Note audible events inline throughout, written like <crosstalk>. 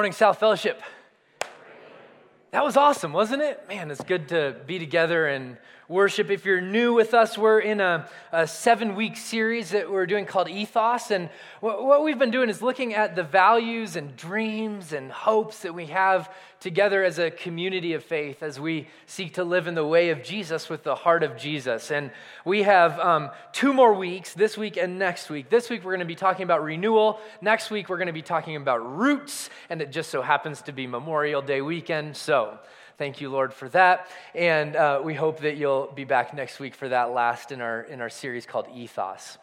Morning, South Fellowship. That was awesome, wasn't it? Man, it's good to be together and worship. If you're new with us, we're in a, a seven week series that we're doing called Ethos. And what, what we've been doing is looking at the values and dreams and hopes that we have together as a community of faith as we seek to live in the way of Jesus with the heart of Jesus. And we have um, two more weeks, this week and next week. This week, we're going to be talking about renewal. Next week, we're going to be talking about roots. And it just so happens to be Memorial Day weekend. So, Thank you, Lord, for that. And uh, we hope that you'll be back next week for that last in our, in our series called Ethos.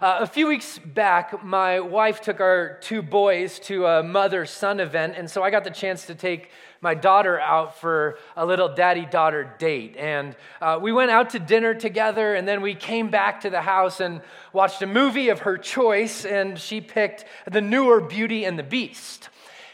Uh, a few weeks back, my wife took our two boys to a mother son event. And so I got the chance to take my daughter out for a little daddy daughter date. And uh, we went out to dinner together, and then we came back to the house and watched a movie of her choice. And she picked the newer Beauty and the Beast.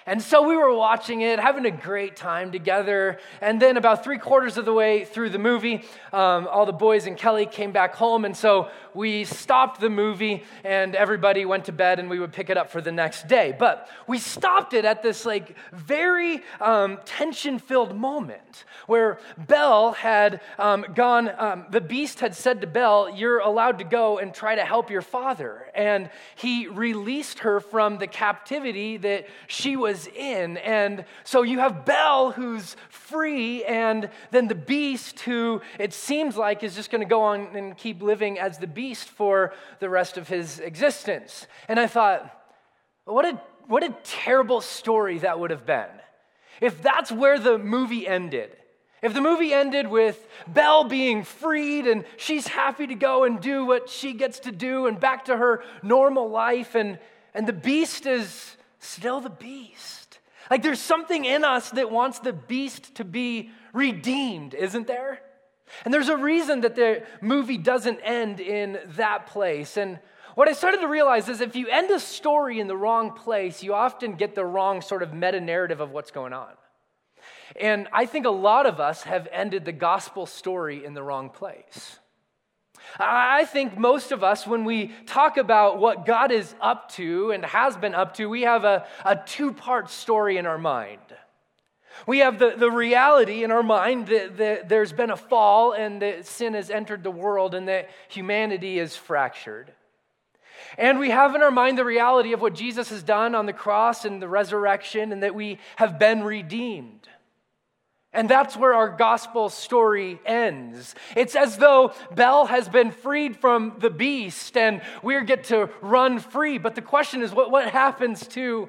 And so we were watching it, having a great time together. And then, about three quarters of the way through the movie, um, all the boys and Kelly came back home. And so we stopped the movie and everybody went to bed and we would pick it up for the next day. But we stopped it at this like very um, tension filled moment where Belle had um, gone, um, the beast had said to Belle, You're allowed to go and try to help your father. And he released her from the captivity that she was was in. And so you have Belle, who's free, and then the beast, who it seems like is just going to go on and keep living as the beast for the rest of his existence. And I thought, what a, what a terrible story that would have been. If that's where the movie ended. If the movie ended with Belle being freed and she's happy to go and do what she gets to do and back to her normal life, and, and the beast is still the beast. Like there's something in us that wants the beast to be redeemed, isn't there? And there's a reason that the movie doesn't end in that place. And what I started to realize is if you end a story in the wrong place, you often get the wrong sort of meta narrative of what's going on. And I think a lot of us have ended the gospel story in the wrong place. I think most of us, when we talk about what God is up to and has been up to, we have a, a two part story in our mind. We have the, the reality in our mind that, that there's been a fall and that sin has entered the world and that humanity is fractured. And we have in our mind the reality of what Jesus has done on the cross and the resurrection and that we have been redeemed. And that's where our gospel story ends. It's as though Belle has been freed from the beast and we get to run free. But the question is what, what happens to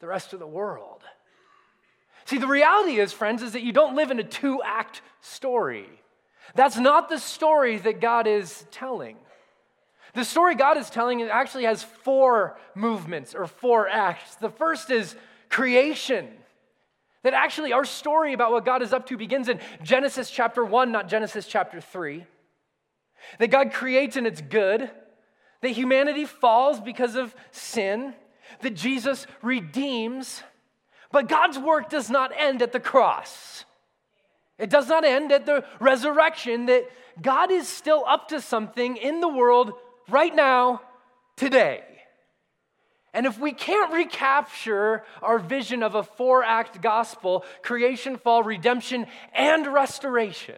the rest of the world? See, the reality is, friends, is that you don't live in a two act story. That's not the story that God is telling. The story God is telling actually has four movements or four acts. The first is creation. That actually our story about what God is up to begins in Genesis chapter 1, not Genesis chapter 3. That God creates and it's good. That humanity falls because of sin. That Jesus redeems. But God's work does not end at the cross. It does not end at the resurrection, that God is still up to something in the world right now, today. And if we can't recapture our vision of a four act gospel creation, fall, redemption, and restoration,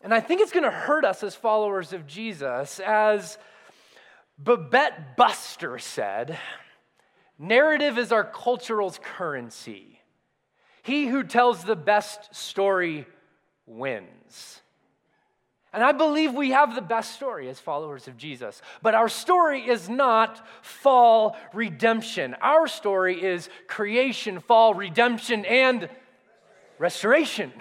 and I think it's going to hurt us as followers of Jesus, as Bobette Buster said narrative is our cultural's currency. He who tells the best story wins. And I believe we have the best story as followers of Jesus. But our story is not fall redemption. Our story is creation, fall, redemption, and restoration.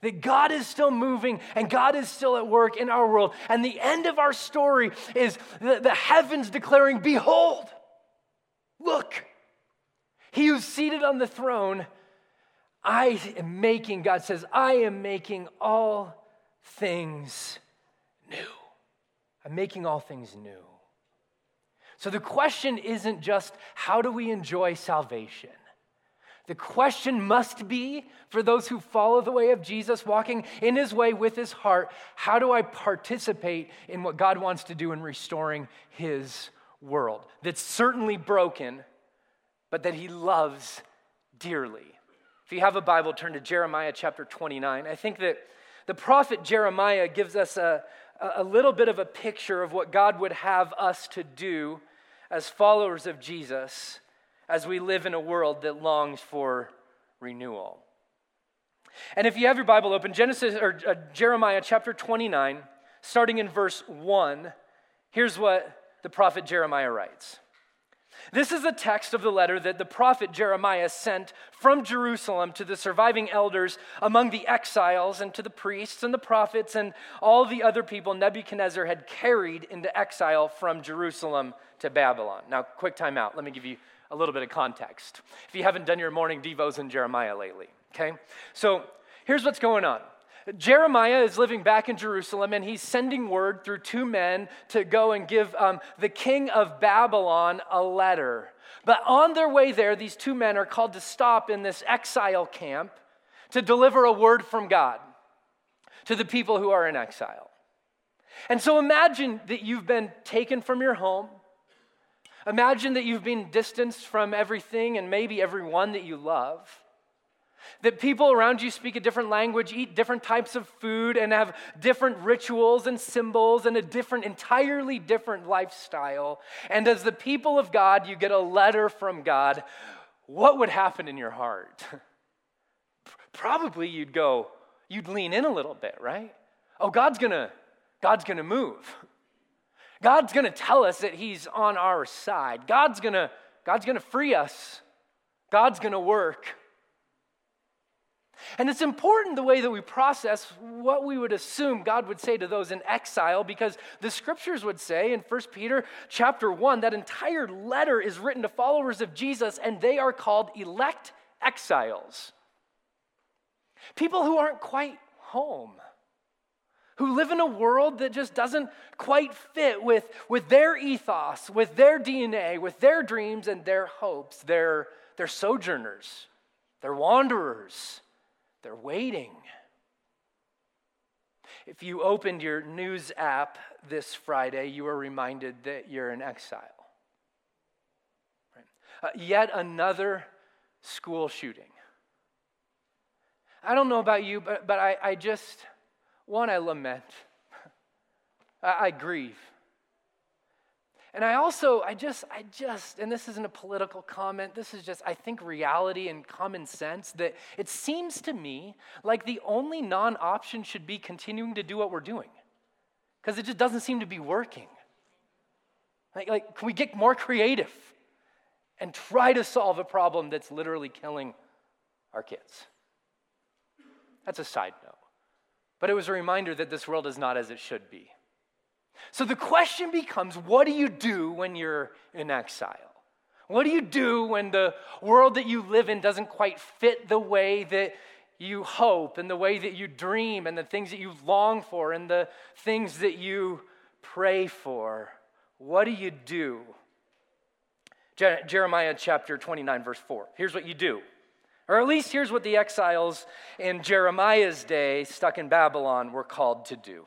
That God is still moving and God is still at work in our world. And the end of our story is the, the heavens declaring, Behold, look, he who's seated on the throne, I am making, God says, I am making all things new. I'm making all things new. So the question isn't just how do we enjoy salvation? The question must be for those who follow the way of Jesus, walking in his way with his heart, how do I participate in what God wants to do in restoring his world? That's certainly broken, but that he loves dearly. If you have a Bible, turn to Jeremiah chapter 29. I think that the prophet Jeremiah gives us a, a little bit of a picture of what God would have us to do as followers of Jesus as we live in a world that longs for renewal. And if you have your Bible open, Genesis or uh, Jeremiah chapter 29, starting in verse 1, here's what the prophet Jeremiah writes. This is the text of the letter that the prophet Jeremiah sent from Jerusalem to the surviving elders among the exiles and to the priests and the prophets and all the other people Nebuchadnezzar had carried into exile from Jerusalem to Babylon. Now, quick time out. Let me give you a little bit of context. If you haven't done your morning devos in Jeremiah lately, okay? So here's what's going on. Jeremiah is living back in Jerusalem and he's sending word through two men to go and give um, the king of Babylon a letter. But on their way there, these two men are called to stop in this exile camp to deliver a word from God to the people who are in exile. And so imagine that you've been taken from your home. Imagine that you've been distanced from everything and maybe everyone that you love. That people around you speak a different language, eat different types of food, and have different rituals and symbols and a different, entirely different lifestyle. And as the people of God, you get a letter from God. What would happen in your heart? <laughs> Probably you'd go, you'd lean in a little bit, right? Oh, God's gonna, God's gonna move. <laughs> God's gonna tell us that He's on our side. God's gonna, God's gonna free us. God's gonna work. And it's important the way that we process what we would assume God would say to those in exile because the scriptures would say in 1 Peter chapter 1 that entire letter is written to followers of Jesus and they are called elect exiles. People who aren't quite home. Who live in a world that just doesn't quite fit with, with their ethos, with their DNA, with their dreams and their hopes. They're, they're sojourners, they're wanderers, they're waiting. If you opened your news app this Friday, you were reminded that you're in exile. Right? Uh, yet another school shooting. I don't know about you, but, but I, I just, one, I lament, <laughs> I, I grieve. And I also, I just, I just, and this isn't a political comment, this is just, I think, reality and common sense that it seems to me like the only non option should be continuing to do what we're doing because it just doesn't seem to be working. Like, like, can we get more creative and try to solve a problem that's literally killing our kids? That's a side note. But it was a reminder that this world is not as it should be. So the question becomes what do you do when you're in exile? What do you do when the world that you live in doesn't quite fit the way that you hope and the way that you dream and the things that you long for and the things that you pray for? What do you do? Jeremiah chapter 29, verse 4. Here's what you do. Or at least here's what the exiles in Jeremiah's day, stuck in Babylon, were called to do.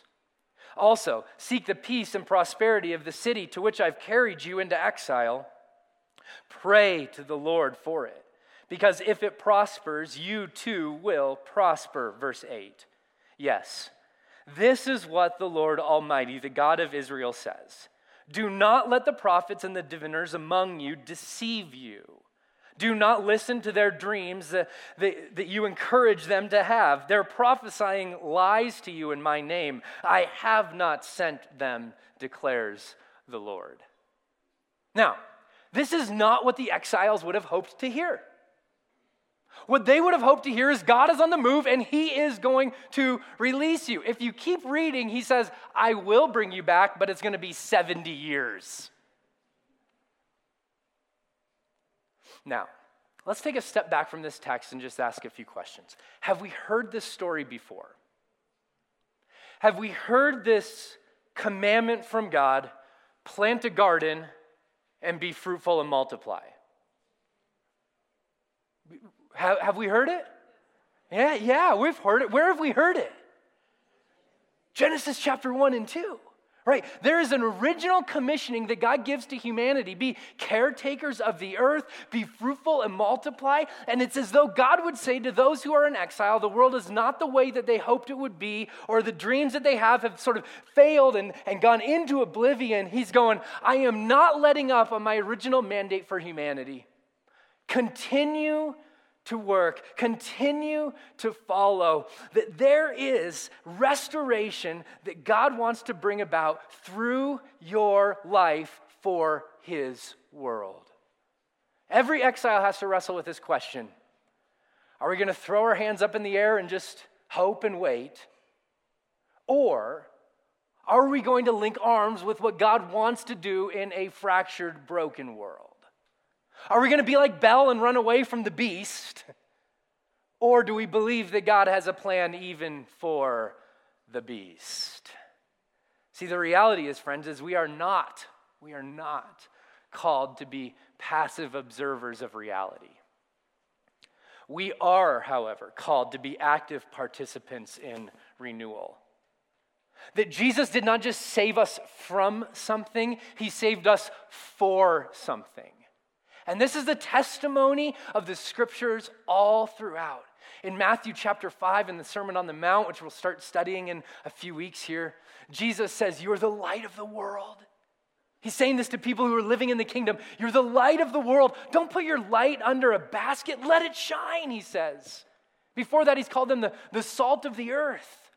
Also, seek the peace and prosperity of the city to which I've carried you into exile. Pray to the Lord for it, because if it prospers, you too will prosper. Verse 8. Yes, this is what the Lord Almighty, the God of Israel, says Do not let the prophets and the diviners among you deceive you. Do not listen to their dreams that, that, that, you encourage them to have. They're prophesying lies to you in my name. I have not sent them, declares the Lord. Now, this is not what the exiles would have hoped to hear. What they would have hoped to hear is God is on the move and he is going to release you. If you keep reading, he says, I will bring you back, but it's going to be 70 years. Now, let's take a step back from this text and just ask a few questions. Have we heard this story before? Have we heard this commandment from God plant a garden and be fruitful and multiply? Have, have we heard it? Yeah, yeah, we've heard it. Where have we heard it? Genesis chapter 1 and 2. Right? There is an original commissioning that God gives to humanity be caretakers of the earth, be fruitful and multiply. And it's as though God would say to those who are in exile, the world is not the way that they hoped it would be, or the dreams that they have have sort of failed and, and gone into oblivion. He's going, I am not letting up on my original mandate for humanity. Continue to work, continue to follow, that there is restoration that God wants to bring about through your life for His world. Every exile has to wrestle with this question Are we going to throw our hands up in the air and just hope and wait? Or are we going to link arms with what God wants to do in a fractured, broken world? Are we going to be like Belle and run away from the beast? Or do we believe that God has a plan even for the beast? See, the reality is, friends, is we are not, we are not called to be passive observers of reality. We are, however, called to be active participants in renewal. That Jesus did not just save us from something, He saved us for something. And this is the testimony of the scriptures all throughout. In Matthew chapter 5, in the Sermon on the Mount, which we'll start studying in a few weeks here, Jesus says, You are the light of the world. He's saying this to people who are living in the kingdom. You're the light of the world. Don't put your light under a basket, let it shine, he says. Before that, he's called them the, the salt of the earth.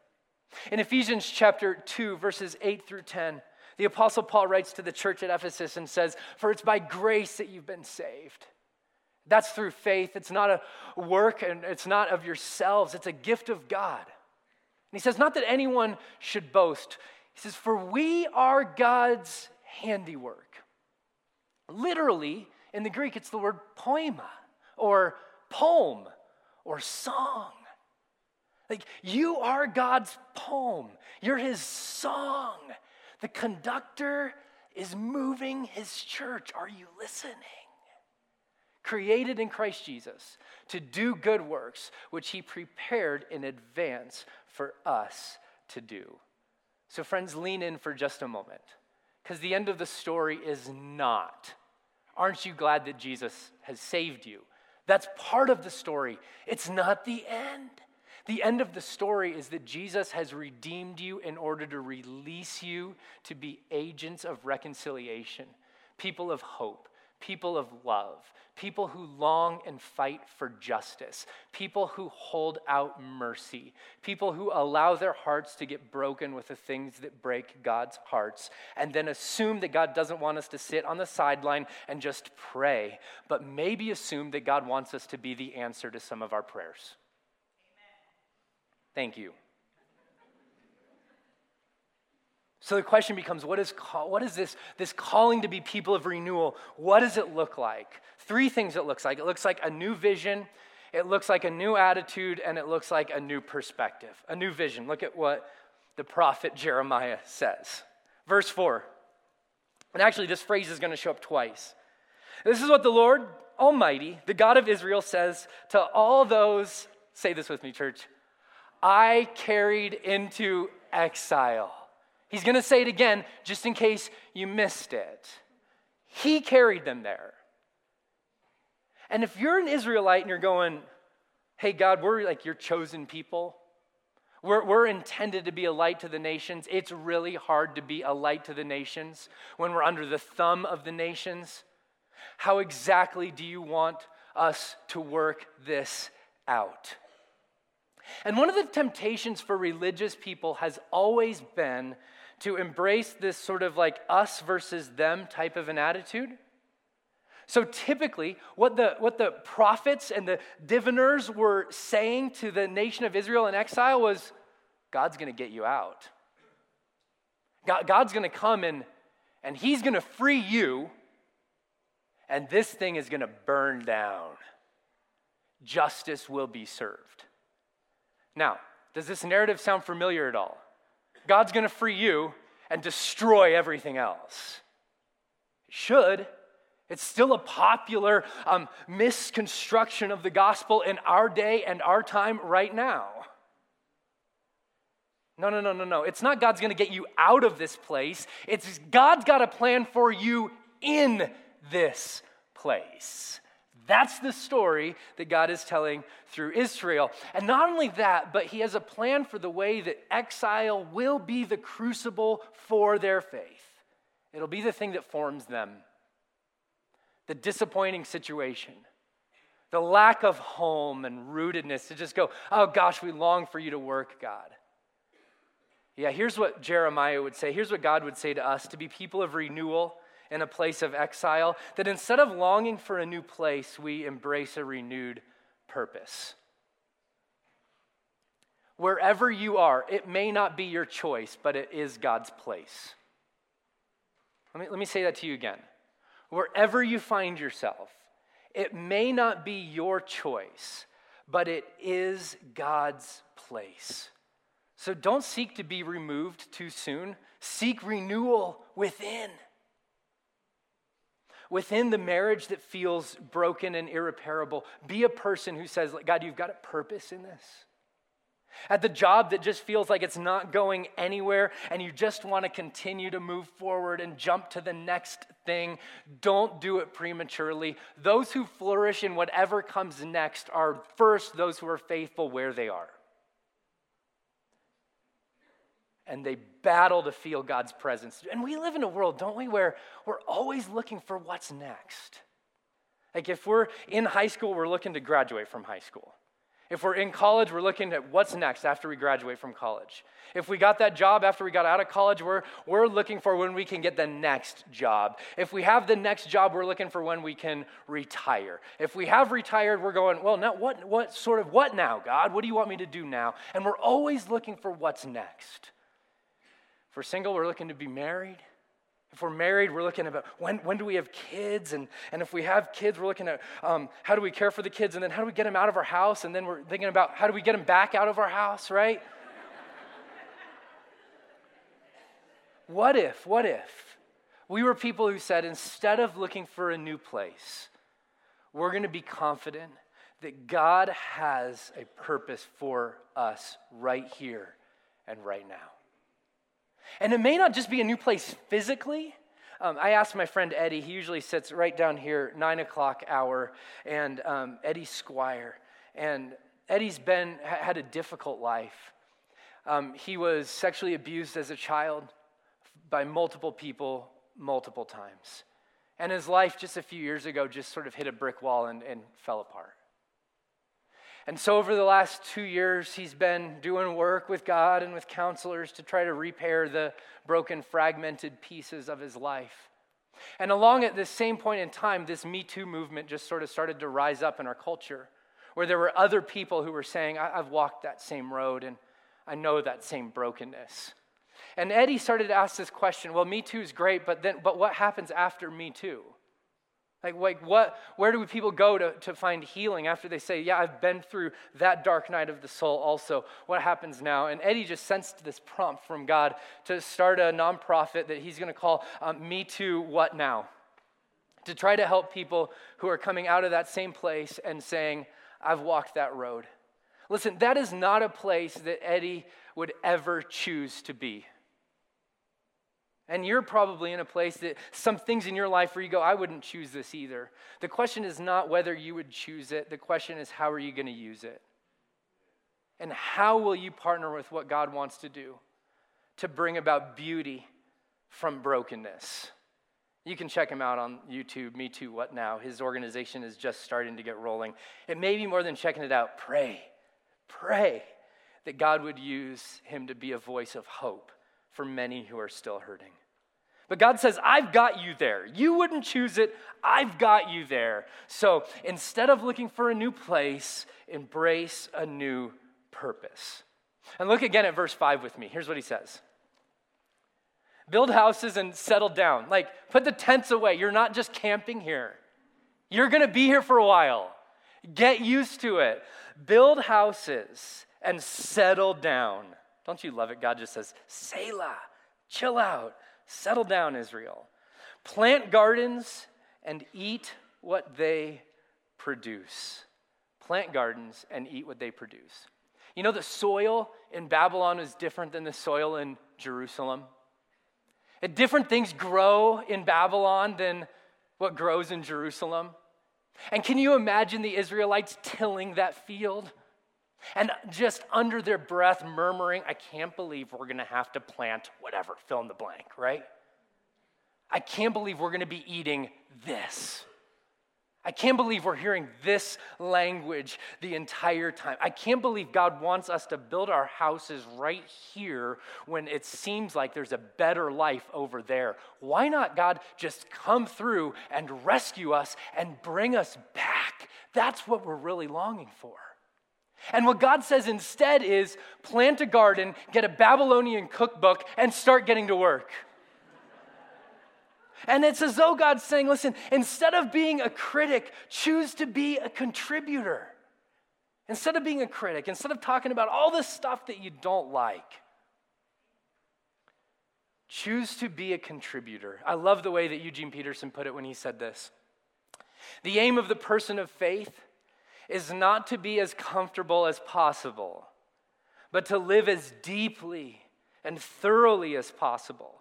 In Ephesians chapter 2, verses 8 through 10, the Apostle Paul writes to the church at Ephesus and says, For it's by grace that you've been saved. That's through faith. It's not a work and it's not of yourselves, it's a gift of God. And he says, Not that anyone should boast. He says, For we are God's handiwork. Literally, in the Greek, it's the word poema or poem or song. Like, you are God's poem, you're his song. The conductor is moving his church. Are you listening? Created in Christ Jesus to do good works, which he prepared in advance for us to do. So, friends, lean in for just a moment because the end of the story is not. Aren't you glad that Jesus has saved you? That's part of the story. It's not the end. The end of the story is that Jesus has redeemed you in order to release you to be agents of reconciliation, people of hope, people of love, people who long and fight for justice, people who hold out mercy, people who allow their hearts to get broken with the things that break God's hearts, and then assume that God doesn't want us to sit on the sideline and just pray, but maybe assume that God wants us to be the answer to some of our prayers. Thank you. So the question becomes what is, call, what is this, this calling to be people of renewal? What does it look like? Three things it looks like it looks like a new vision, it looks like a new attitude, and it looks like a new perspective. A new vision. Look at what the prophet Jeremiah says. Verse 4. And actually, this phrase is going to show up twice. This is what the Lord Almighty, the God of Israel, says to all those, say this with me, church, I carried into exile. He's going to say it again just in case you missed it. He carried them there. And if you're an Israelite and you're going, hey, God, we're like your chosen people, we're, we're intended to be a light to the nations. It's really hard to be a light to the nations when we're under the thumb of the nations. How exactly do you want us to work this out? And one of the temptations for religious people has always been to embrace this sort of like us versus them type of an attitude. So typically, what the, what the prophets and the diviners were saying to the nation of Israel in exile was God's going to get you out. God, God's going to come and, and He's going to free you, and this thing is going to burn down. justice will be served. Now, does this narrative sound familiar at all? God's going to free you and destroy everything else. It should. It's still a popular um, misconstruction of the gospel in our day and our time right now. No, no, no, no, no. It's not God's going to get you out of this place. It's God's got a plan for you in this place. That's the story that God is telling through Israel. And not only that, but He has a plan for the way that exile will be the crucible for their faith. It'll be the thing that forms them. The disappointing situation, the lack of home and rootedness to just go, oh gosh, we long for you to work, God. Yeah, here's what Jeremiah would say. Here's what God would say to us to be people of renewal in a place of exile, that instead of longing for a new place, we embrace a renewed purpose. Wherever you are, it may not be your choice, but it is God's place. Let me, let me say that to you again. Wherever you find yourself, it may not be your choice, but it is God's place. So don't seek to be removed too soon. Seek renewal within within the marriage that feels broken and irreparable, be a person who says, God, you've got a purpose in this. At the job that just feels like it's not going anywhere and you just want to continue to move forward and jump to the next thing, don't do it prematurely. Those who flourish in whatever comes next are first those who are faithful where they are. And they battle to feel God's presence. And we live in a world, don't we, where we're always looking for what's next. Like if we're in high school, we're looking to graduate from high school. If we're in college, we're looking at what's next after we graduate from college. If we got that job after we got out of college, we're, we're looking for when we can get the next job. If we have the next job, we're looking for when we can retire. If we have retired, we're going, well, now what, what sort of what now, God? What do you want me to do now? And we're always looking for what's next. If we're single, we're looking to be married. If we're married, we're looking at when, when do we have kids? And, and if we have kids, we're looking at um, how do we care for the kids? And then how do we get them out of our house? And then we're thinking about how do we get them back out of our house, right? what if, what if we were people who said, instead of looking for a new place, we're going to be confident that God has a purpose for us right here and right now. And it may not just be a new place physically. Um, I asked my friend Eddie, he usually sits right down here, nine o'clock hour, and um, Eddie Squire. And Eddie's been, had a difficult life. Um, he was sexually abused as a child by multiple people, multiple times. And his life just a few years ago just sort of hit a brick wall and, and fell apart. And so, over the last two years, he's been doing work with God and with counselors to try to repair the broken, fragmented pieces of his life. And along at this same point in time, this Me Too movement just sort of started to rise up in our culture, where there were other people who were saying, I've walked that same road and I know that same brokenness. And Eddie started to ask this question well, Me Too is great, but, then, but what happens after Me Too? Like, like what, where do people go to, to find healing after they say, Yeah, I've been through that dark night of the soul also? What happens now? And Eddie just sensed this prompt from God to start a nonprofit that he's going to call um, Me Too What Now? To try to help people who are coming out of that same place and saying, I've walked that road. Listen, that is not a place that Eddie would ever choose to be. And you're probably in a place that some things in your life where you go, I wouldn't choose this either. The question is not whether you would choose it, the question is, how are you going to use it? And how will you partner with what God wants to do to bring about beauty from brokenness? You can check him out on YouTube, Me Too, What Now? His organization is just starting to get rolling. It may be more than checking it out. Pray, pray that God would use him to be a voice of hope for many who are still hurting. But God says, I've got you there. You wouldn't choose it, I've got you there. So instead of looking for a new place, embrace a new purpose. And look again at verse 5 with me. Here's what he says Build houses and settle down. Like, put the tents away. You're not just camping here, you're going to be here for a while. Get used to it. Build houses and settle down. Don't you love it? God just says, Selah, chill out, settle down, Israel. Plant gardens and eat what they produce. Plant gardens and eat what they produce. You know, the soil in Babylon is different than the soil in Jerusalem. And different things grow in Babylon than what grows in Jerusalem. And can you imagine the Israelites tilling that field? And just under their breath, murmuring, I can't believe we're gonna have to plant whatever, fill in the blank, right? I can't believe we're gonna be eating this. I can't believe we're hearing this language the entire time. I can't believe God wants us to build our houses right here when it seems like there's a better life over there. Why not, God, just come through and rescue us and bring us back? That's what we're really longing for. And what God says instead is plant a garden, get a Babylonian cookbook, and start getting to work. And it's as though God's saying, listen, instead of being a critic, choose to be a contributor. Instead of being a critic, instead of talking about all the stuff that you don't like, choose to be a contributor. I love the way that Eugene Peterson put it when he said this. The aim of the person of faith is not to be as comfortable as possible, but to live as deeply and thoroughly as possible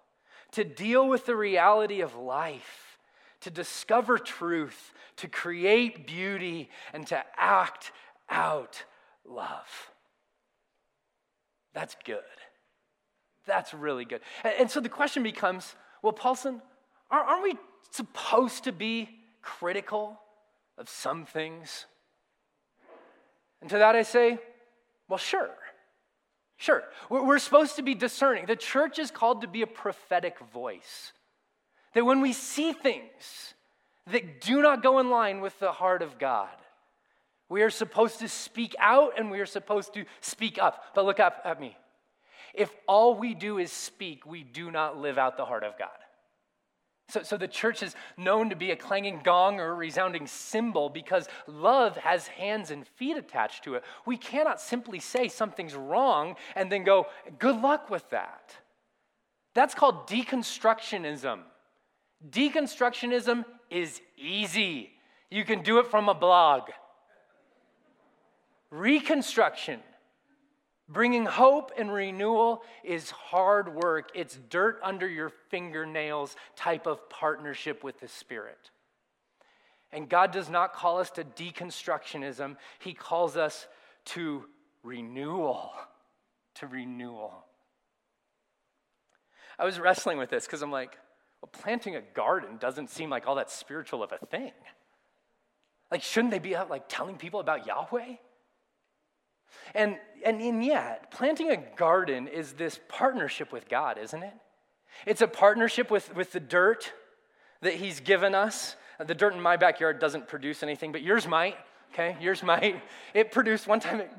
to deal with the reality of life, to discover truth, to create beauty, and to act out love. That's good. That's really good. And, so the question becomes well, Paulson, aren't we supposed to be critical of some things? And to that I say, well, sure. Sure, we're supposed to be discerning. The church is called to be a prophetic voice. That when we see things that do not go in line with the heart of God, we are supposed to speak out and we are supposed to speak up. But look up at me. If all we do is speak, we do not live out the heart of God. So, so the church is known to be a clanging gong or a resounding cymbal because love has hands and feet attached to it. We cannot simply say something's wrong and then go, good luck with that. That's called deconstructionism. Deconstructionism is easy, you can do it from a blog. Reconstruction Bringing hope and renewal is hard work. It's dirt under your fingernails type of partnership with the Spirit. And God does not call us to deconstructionism, He calls us to renewal. To renewal. I was wrestling with this because I'm like, well, planting a garden doesn't seem like all that spiritual of a thing. Like, shouldn't they be out like telling people about Yahweh? And, and, and yet, planting a garden is this partnership with God, isn't it? It's a partnership with, with the dirt that He's given us. The dirt in my backyard doesn't produce anything, but yours might. Okay, yours might. It produced one time, it,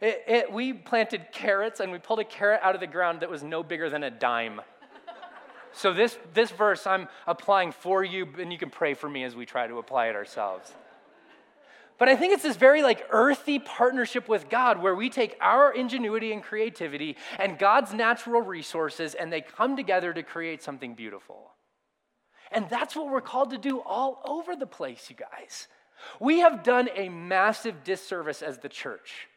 it, it, we planted carrots and we pulled a carrot out of the ground that was no bigger than a dime. So, this, this verse I'm applying for you, and you can pray for me as we try to apply it ourselves. But I think it's this very like earthy partnership with God where we take our ingenuity and creativity and God's natural resources and they come together to create something beautiful. And that's what we're called to do all over the place, you guys. We have done a massive disservice as the church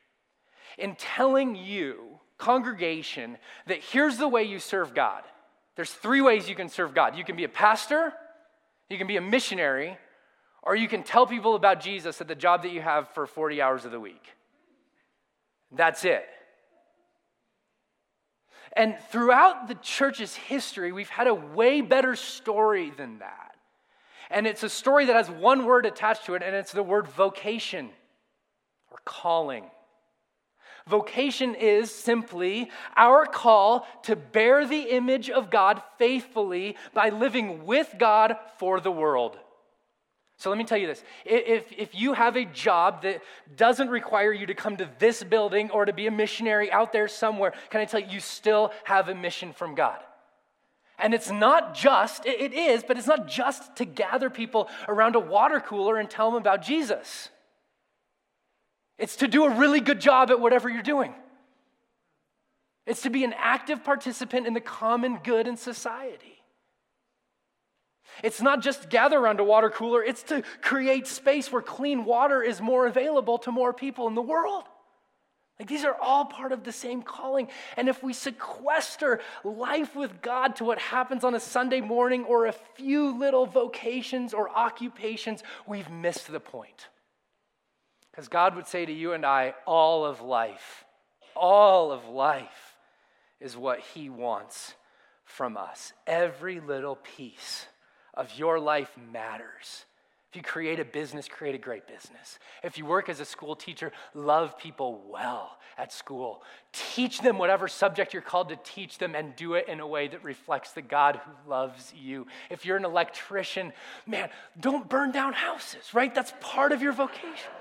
in telling you, congregation, that here's the way you serve God. There's three ways you can serve God. You can be a pastor, you can be a missionary, or you can tell people about Jesus at the job that you have for 40 hours of the week. That's it. And throughout the church's history, we've had a way better story than that. And it's a story that has one word attached to it, and it's the word vocation or calling. Vocation is simply our call to bear the image of God faithfully by living with God for the world. So let me tell you this. If, if you have a job that doesn't require you to come to this building or to be a missionary out there somewhere, can I tell you, you still have a mission from God. And it's not just, it is, but it's not just to gather people around a water cooler and tell them about Jesus. It's to do a really good job at whatever you're doing. It's to be an active participant in the common good in society. It's not just gather around a water cooler, it's to create space where clean water is more available to more people in the world. Like these are all part of the same calling. And if we sequester life with God to what happens on a Sunday morning or a few little vocations or occupations, we've missed the point. Because God would say to you and I, all of life, all of life is what He wants from us. Every little piece of your life matters. If you create a business, create a great business. If you work as a school teacher, love people well at school. Teach them whatever subject you're called to teach them and do it in a way that reflects the God who loves you. If you're an electrician, man, don't burn down houses, right? That's part of your vocation.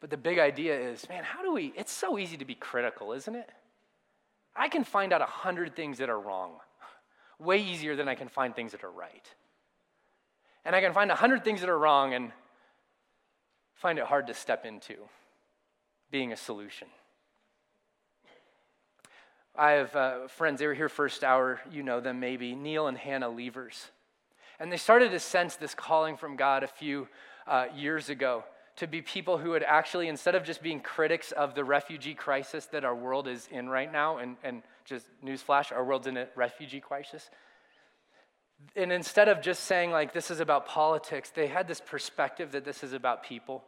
But the big idea is, man, how do we? It's so easy to be critical, isn't it? I can find out a hundred things that are wrong way easier than I can find things that are right. And I can find a hundred things that are wrong and find it hard to step into being a solution. I have uh, friends, they were here first hour, you know them maybe, Neil and Hannah Levers. And they started to sense this calling from God a few uh, years ago to be people who would actually, instead of just being critics of the refugee crisis that our world is in right now, and, and just newsflash, our world's in a refugee crisis. And instead of just saying, like, this is about politics, they had this perspective that this is about people.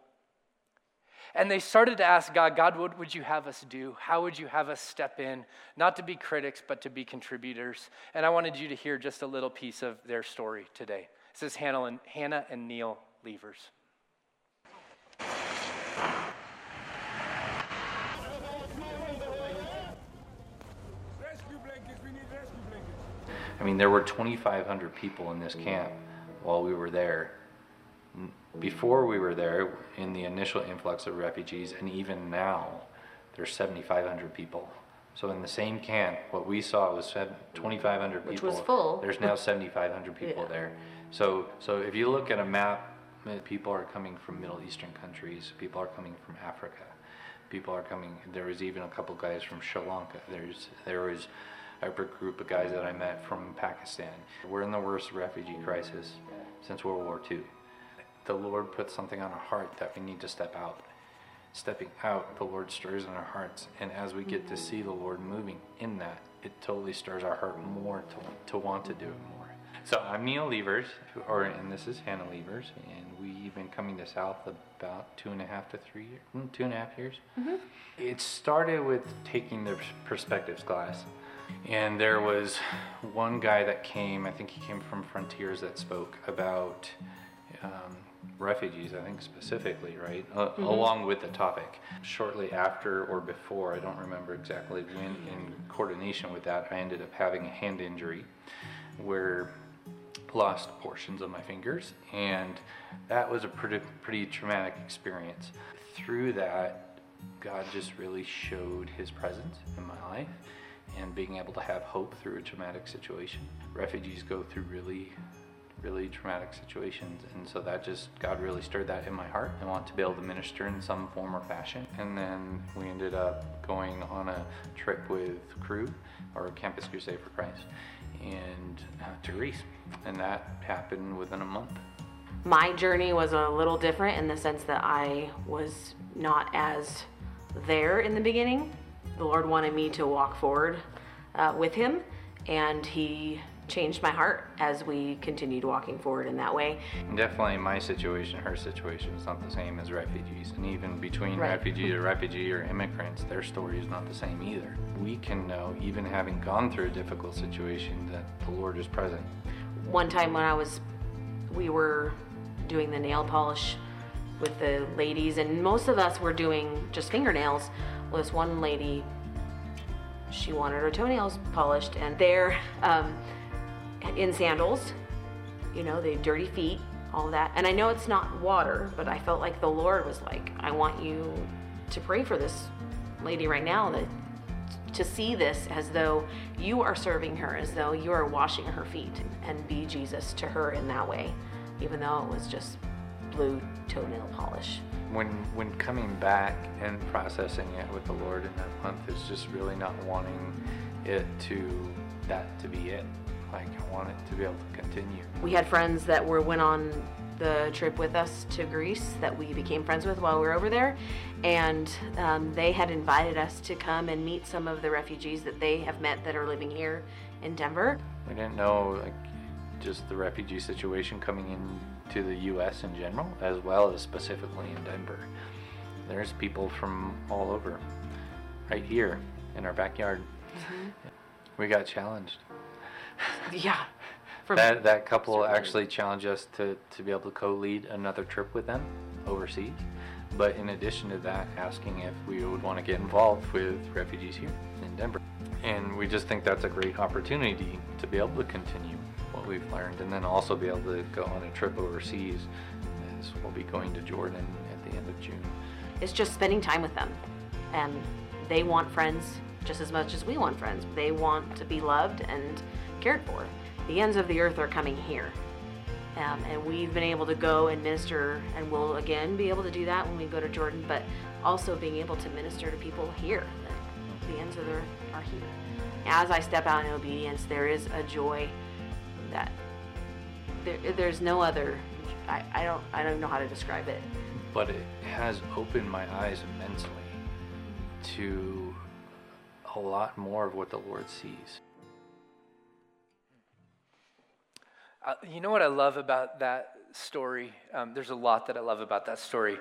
And they started to ask God, God, what would you have us do? How would you have us step in? Not to be critics, but to be contributors. And I wanted you to hear just a little piece of their story today. This is Hannah and, Hannah and Neil Levers. I mean, there were 2,500 people in this camp while we were there. Before we were there, in the initial influx of refugees, and even now, there's 7,500 people. So in the same camp, what we saw was 2,500 people. Which was full. There's now 7,500 people Yeah. there. So, so if you look at a map, people are coming from Middle Eastern countries. People are coming from Africa. People are coming. There was even a couple guys from Sri Lanka. There's there was a group of guys that I met from Pakistan. We're in the worst refugee crisis since World War II. The Lord put something on our heart that we need to step out. Stepping out, the Lord stirs in our hearts, and as we get to see the Lord moving in that, it totally stirs our heart more to, to want to do it more. So I'm Neil Levers, or and this is Hannah Levers, and we've been coming to South about two and a half to three years, mm, two and a half years. It started with taking the perspectives class, and there was one guy that came. I think he came from Frontiers that spoke about um, refugees. I think specifically, right, uh, along with the topic. Shortly after or before, I don't remember exactly when. In coordination with that, I ended up having a hand injury, where lost portions of my fingers, and that was a pretty pretty traumatic experience. Through that, God just really showed His presence in my life, and being able to have hope through a traumatic situation. Refugees go through really really traumatic situations and so that just god really stirred that in my heart i want to be able to minister in some form or fashion and then we ended up going on a trip with Cru or campus crusade for christ and uh, to greece and that happened within a month My journey was a little different in the sense that I was not as there in the beginning. The Lord wanted me to walk forward uh, with Him, and He changed my heart as we continued walking forward in that way. Definitely, my situation, her situation is not the same as refugees. And even between Right. refugee to refugee or immigrants, their story is not the same either. We can know, even having gone through a difficult situation, that the Lord is present. One time when I was, we were doing the nail polish with the ladies, and most of us were doing just fingernails. Well, this one lady, she wanted her toenails polished, and they're um, in sandals, you know, they have dirty feet, all that. And I know it's not water, but I felt like the Lord was like, I want you to pray for this lady right now that to see this as though you are serving her, as though you are washing her feet, and be Jesus to her in that way, even though it was just blue toenail polish. When when coming back and processing it with the Lord in that month is just really not wanting it to that to be it. Like I want it to be able to continue. We had friends that were went on the trip with us to Greece that we became friends with while we were over there, and um, they had invited us to come and meet some of the refugees that they have met that are living here in Denver. We didn't know like just the refugee situation coming into the U.S. in general, as well as specifically in Denver. There's people from all over, right here in our backyard. Mm-hmm. We got challenged. <laughs> Yeah. That that couple actually challenged us to, to be able to co-lead another trip with them overseas. But in addition to that, asking if we would want to get involved with refugees here in Denver. And we just think that's a great opportunity to be able to continue we've learned and then also be able to go on a trip overseas as we'll be going to Jordan at the end of June. it's just spending time with them, and they want friends just as much as we want friends. They want to be loved and cared for. The ends of the earth are coming here. Um, and we've been able to go and minister, and we'll again be able to do that when we go to Jordan, but also being able to minister to people here. The ends of the earth are here. As I step out in obedience, there is a joy that there, there's no other. I, I don't I don't know how to describe it. But it has opened my eyes immensely to a lot more of what the Lord sees. Uh, you know what I love about that story? Um, there's a lot that I love about that story.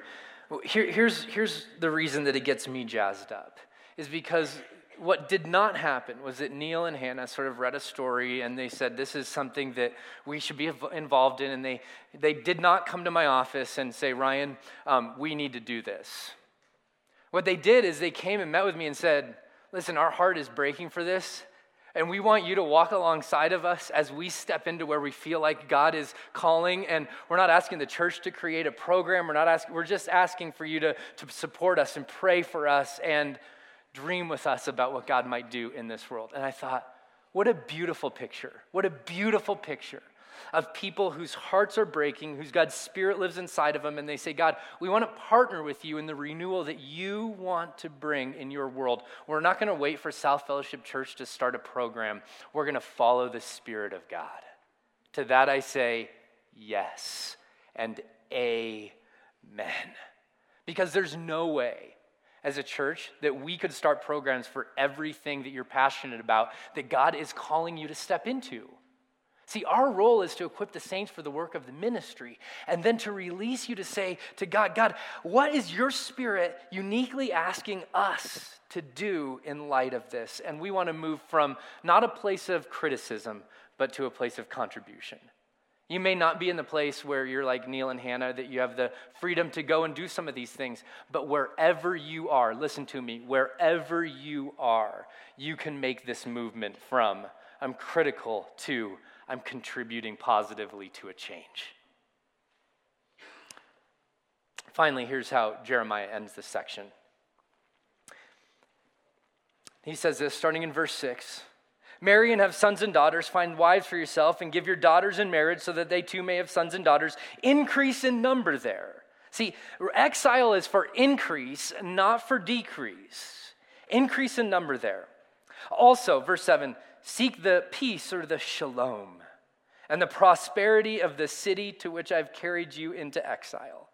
Here, here's, here's the reason that it gets me jazzed up is because what did not happen was that Neil and Hannah sort of read a story and they said, This is something that we should be involved in. And they, they did not come to my office and say, Ryan, um, we need to do this. What they did is they came and met with me and said, Listen, our heart is breaking for this. And we want you to walk alongside of us as we step into where we feel like God is calling. And we're not asking the church to create a program. We're not asking, we're just asking for you to, to support us and pray for us and dream with us about what God might do in this world. And I thought, what a beautiful picture. What a beautiful picture of people whose hearts are breaking, whose God's Spirit lives inside of them, and they say, God, we want to partner with you in the renewal that you want to bring in your world. We're not going to wait for South Fellowship Church to start a program. We're going to follow the Spirit of God. To that I say, yes and amen. Because there's no way as a church that we could start programs for everything that you're passionate about that God is calling you to step into. See, our role is to equip the saints for the work of the ministry and then to release you to say to God, God, what is your spirit uniquely asking us to do in light of this? And we want to move from not a place of criticism, but to a place of contribution. You may not be in the place where you're like Neil and Hannah, that you have the freedom to go and do some of these things, but wherever you are, listen to me, wherever you are, you can make this movement from I'm critical to I'm contributing positively to a change. Finally, here's how Jeremiah ends this section. He says this starting in verse 6 Marry and have sons and daughters, find wives for yourself, and give your daughters in marriage so that they too may have sons and daughters. Increase in number there. See, exile is for increase, not for decrease. Increase in number there. Also, verse 7 seek the peace or the shalom and the prosperity of the city to which I've carried you into exile.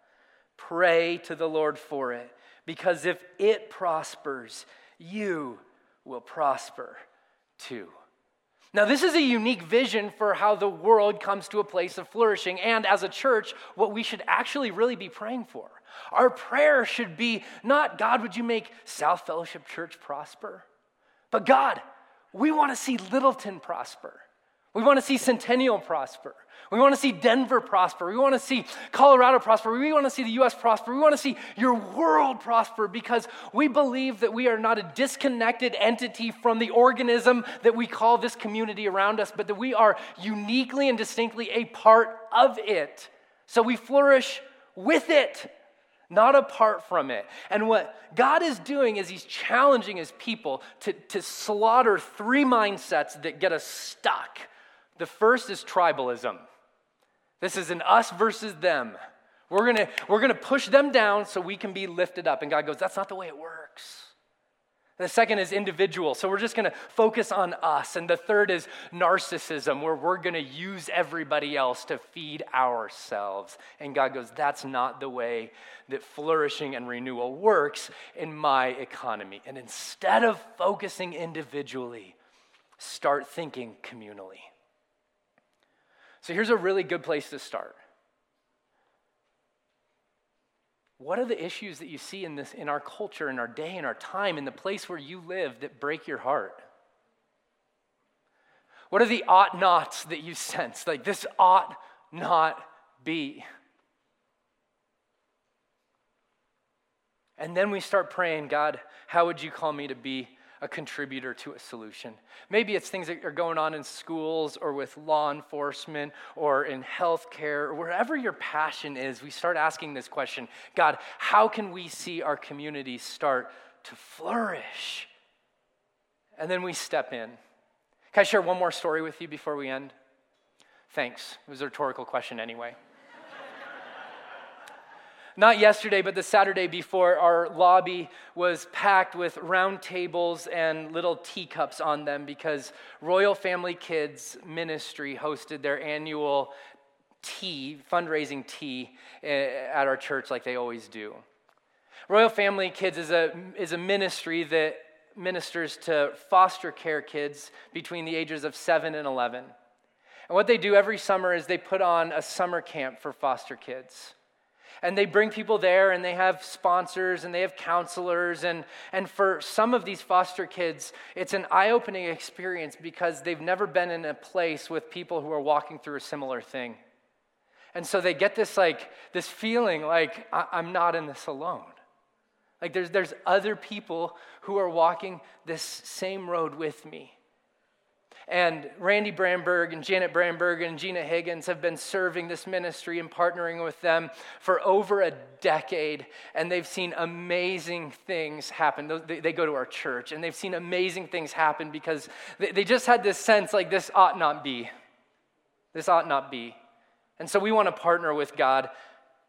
Pray to the Lord for it, because if it prospers, you will prosper too. Now, this is a unique vision for how the world comes to a place of flourishing, and as a church, what we should actually really be praying for. Our prayer should be not, God, would you make South Fellowship Church prosper? But God, we want to see Littleton prosper. We want to see Centennial prosper. We want to see Denver prosper. We want to see Colorado prosper. We want to see the U.S. prosper. We want to see your world prosper because we believe that we are not a disconnected entity from the organism that we call this community around us, but that we are uniquely and distinctly a part of it. So we flourish with it, not apart from it. And what God is doing is He's challenging His people to, to slaughter three mindsets that get us stuck. The first is tribalism. This is an us versus them. We're going to we're going to push them down so we can be lifted up. And God goes, That's not the way it works. The second is individual. So we're just going to focus on us. And the third is narcissism, where we're going to use everybody else to feed ourselves. And God goes, That's not the way that flourishing and renewal works in my economy. And instead of focusing individually, start thinking communally. So here's a really good place to start. What are the issues that you see in this in our culture, in our day, in our time, in the place where you live that break your heart? What are the ought nots that you sense? Like this ought not be. And then we start praying, God, how would you call me to be a contributor to a solution. Maybe it's things that are going on in schools or with law enforcement or in healthcare or wherever your passion is. We start asking this question God, how can we see our community start to flourish? And then we step in. Can I share one more story with you before we end? Thanks. It was a rhetorical question anyway not yesterday, but the Saturday before, our lobby was packed with round tables and little teacups on them because Royal Family Kids Ministry hosted their annual tea, fundraising tea eh, at our church like they always do. Royal Family Kids is a, is a ministry that ministers to foster care kids between the ages of 7 and 11. And what they do every summer is they put on a summer camp for foster kids and they bring people there and they have sponsors and they have counselors. And, and for some of these foster kids it's an eye-opening experience because they've never been in a place with people who are walking through a similar thing. And so they get this like this feeling like i'm not in this alone. Like there's, there's other people who are walking this same road with me and Randy Bramberg and Janet Bramberg and Gina Higgins have been serving this ministry and partnering with them for over a decade. And they've seen amazing things happen. They go to our church and they've seen amazing things happen because they just had this sense like this ought not be. This ought not be. And so we want to partner with God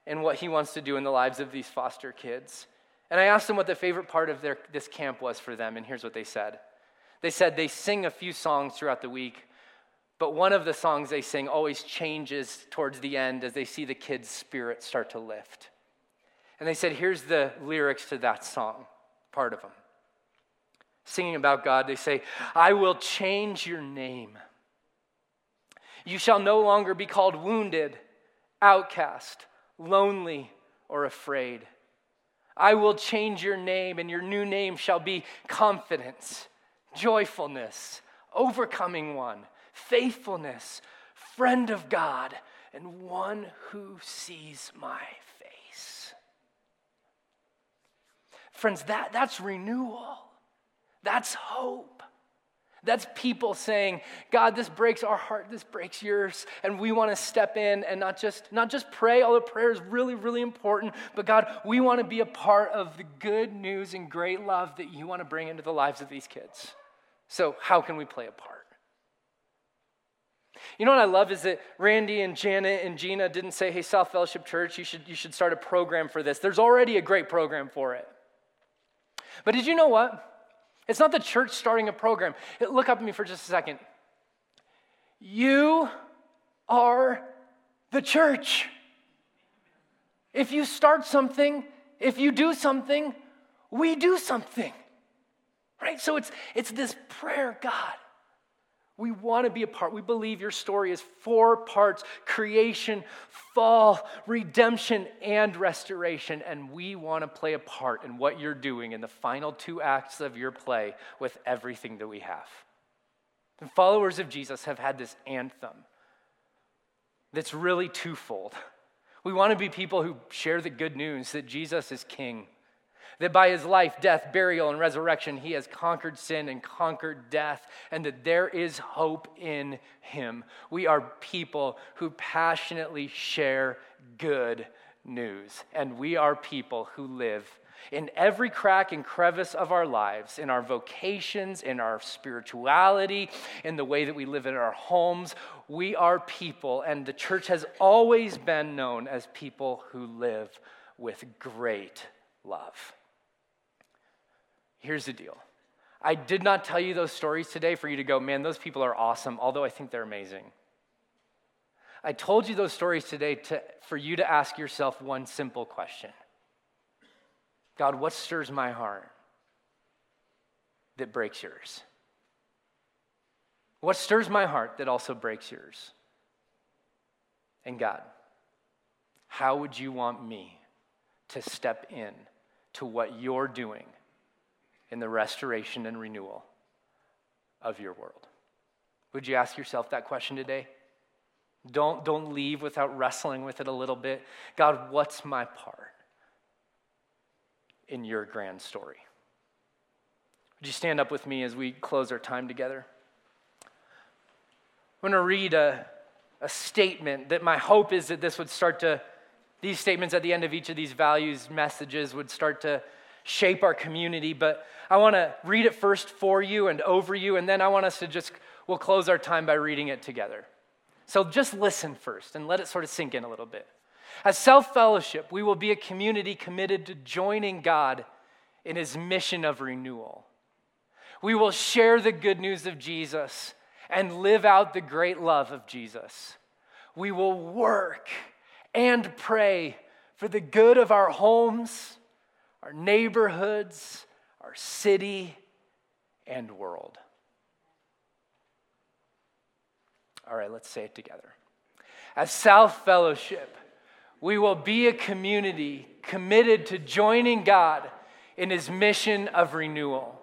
in what He wants to do in the lives of these foster kids. And I asked them what the favorite part of their, this camp was for them, and here's what they said. They said they sing a few songs throughout the week, but one of the songs they sing always changes towards the end as they see the kids' spirits start to lift. And they said, here's the lyrics to that song, part of them. Singing about God, they say, I will change your name. You shall no longer be called wounded, outcast, lonely, or afraid. I will change your name, and your new name shall be confidence joyfulness, overcoming one, faithfulness, friend of God, and one who sees my face. Friends, that, that's renewal. That's hope. That's people saying, God, this breaks our heart, this breaks yours, and we want to step in and not just not just pray, although prayer is really, really important, but God, we want to be a part of the good news and great love that you want to bring into the lives of these kids. So, how can we play a part? You know what I love is that Randy and Janet and Gina didn't say, hey, South Fellowship Church, you should, you should start a program for this. There's already a great program for it. But did you know what? It's not the church starting a program. Look up at me for just a second. You are the church. If you start something, if you do something, we do something. Right? So it's, it's this prayer, God. We want to be a part. We believe your story is four parts creation, fall, redemption, and restoration. And we want to play a part in what you're doing in the final two acts of your play with everything that we have. The followers of Jesus have had this anthem that's really twofold. We want to be people who share the good news that Jesus is king that by his life, death, burial, and resurrection, he has conquered sin and conquered death, and that there is hope in him. We are people who passionately share good news, and we are people who live in every crack and crevice of our lives, in our vocations, in our spirituality, in the way that we live in our homes. We are people, and the church has always been known as people who live with great love. Here's the deal I did not tell you those stories today for you to go, man, those people are awesome, although I think they're amazing. I told you those stories today to, for you to ask yourself one simple question God, what stirs my heart that breaks yours? What stirs my heart that also breaks yours? And God, how would you want me to step in to what you're doing in the restoration and renewal of your world? Would you ask yourself that question today? Don't, don't leave without wrestling with it a little bit. God, what's my part in your grand story? Would you stand up with me as we close our time together? I'm going to read a, a statement that my hope is that this would start to, these statements at the end of each of these values messages would start to shape our community. But I want to read it first for you and over you, and then I want us to just, we'll close our time by reading it together. So just listen first and let it sort of sink in a little bit. As South Fellowship, we will be a community committed to joining God in his mission of renewal. We will share the good news of Jesus and live out the great love of Jesus. We will work and pray for the good of our homes, our neighborhoods, our city, and world. All right, let's say it together. As South Fellowship, we will be a community committed to joining God in his mission of renewal.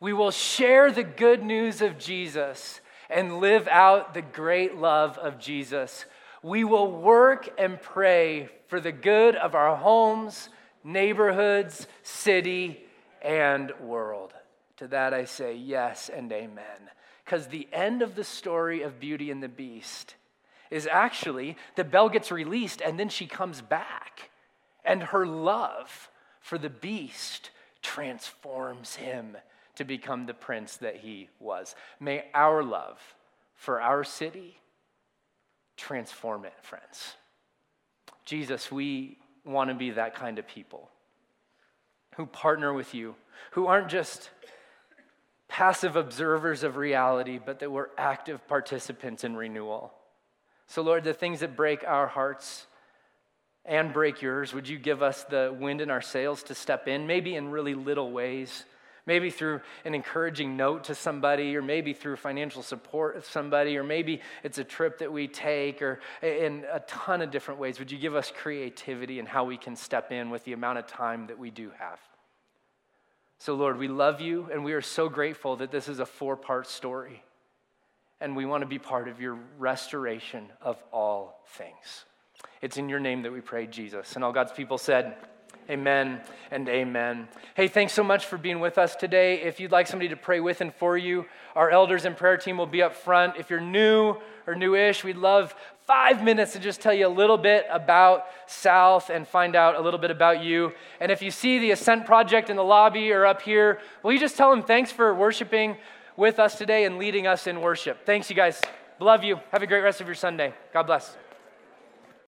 We will share the good news of Jesus and live out the great love of Jesus. We will work and pray for the good of our homes, neighborhoods, city, and world. To that I say yes and amen. Because the end of the story of Beauty and the Beast is actually the Belle gets released and then she comes back. And her love for the beast transforms him to become the prince that he was. May our love for our city transform it, friends. Jesus, we want to be that kind of people who partner with you, who aren't just passive observers of reality, but that we're active participants in renewal. So, Lord, the things that break our hearts and break yours, would you give us the wind in our sails to step in, maybe in really little ways? Maybe through an encouraging note to somebody, or maybe through financial support of somebody, or maybe it's a trip that we take, or in a ton of different ways. Would you give us creativity in how we can step in with the amount of time that we do have? So, Lord, we love you and we are so grateful that this is a four part story. And we want to be part of your restoration of all things. It's in your name that we pray, Jesus. And all God's people said, Amen and amen. Hey, thanks so much for being with us today. If you'd like somebody to pray with and for you, our elders and prayer team will be up front. If you're new or newish, we'd love five minutes to just tell you a little bit about South and find out a little bit about you. And if you see the Ascent Project in the lobby or up here, will you just tell them thanks for worshiping with us today and leading us in worship? Thanks, you guys. Love you. Have a great rest of your Sunday. God bless.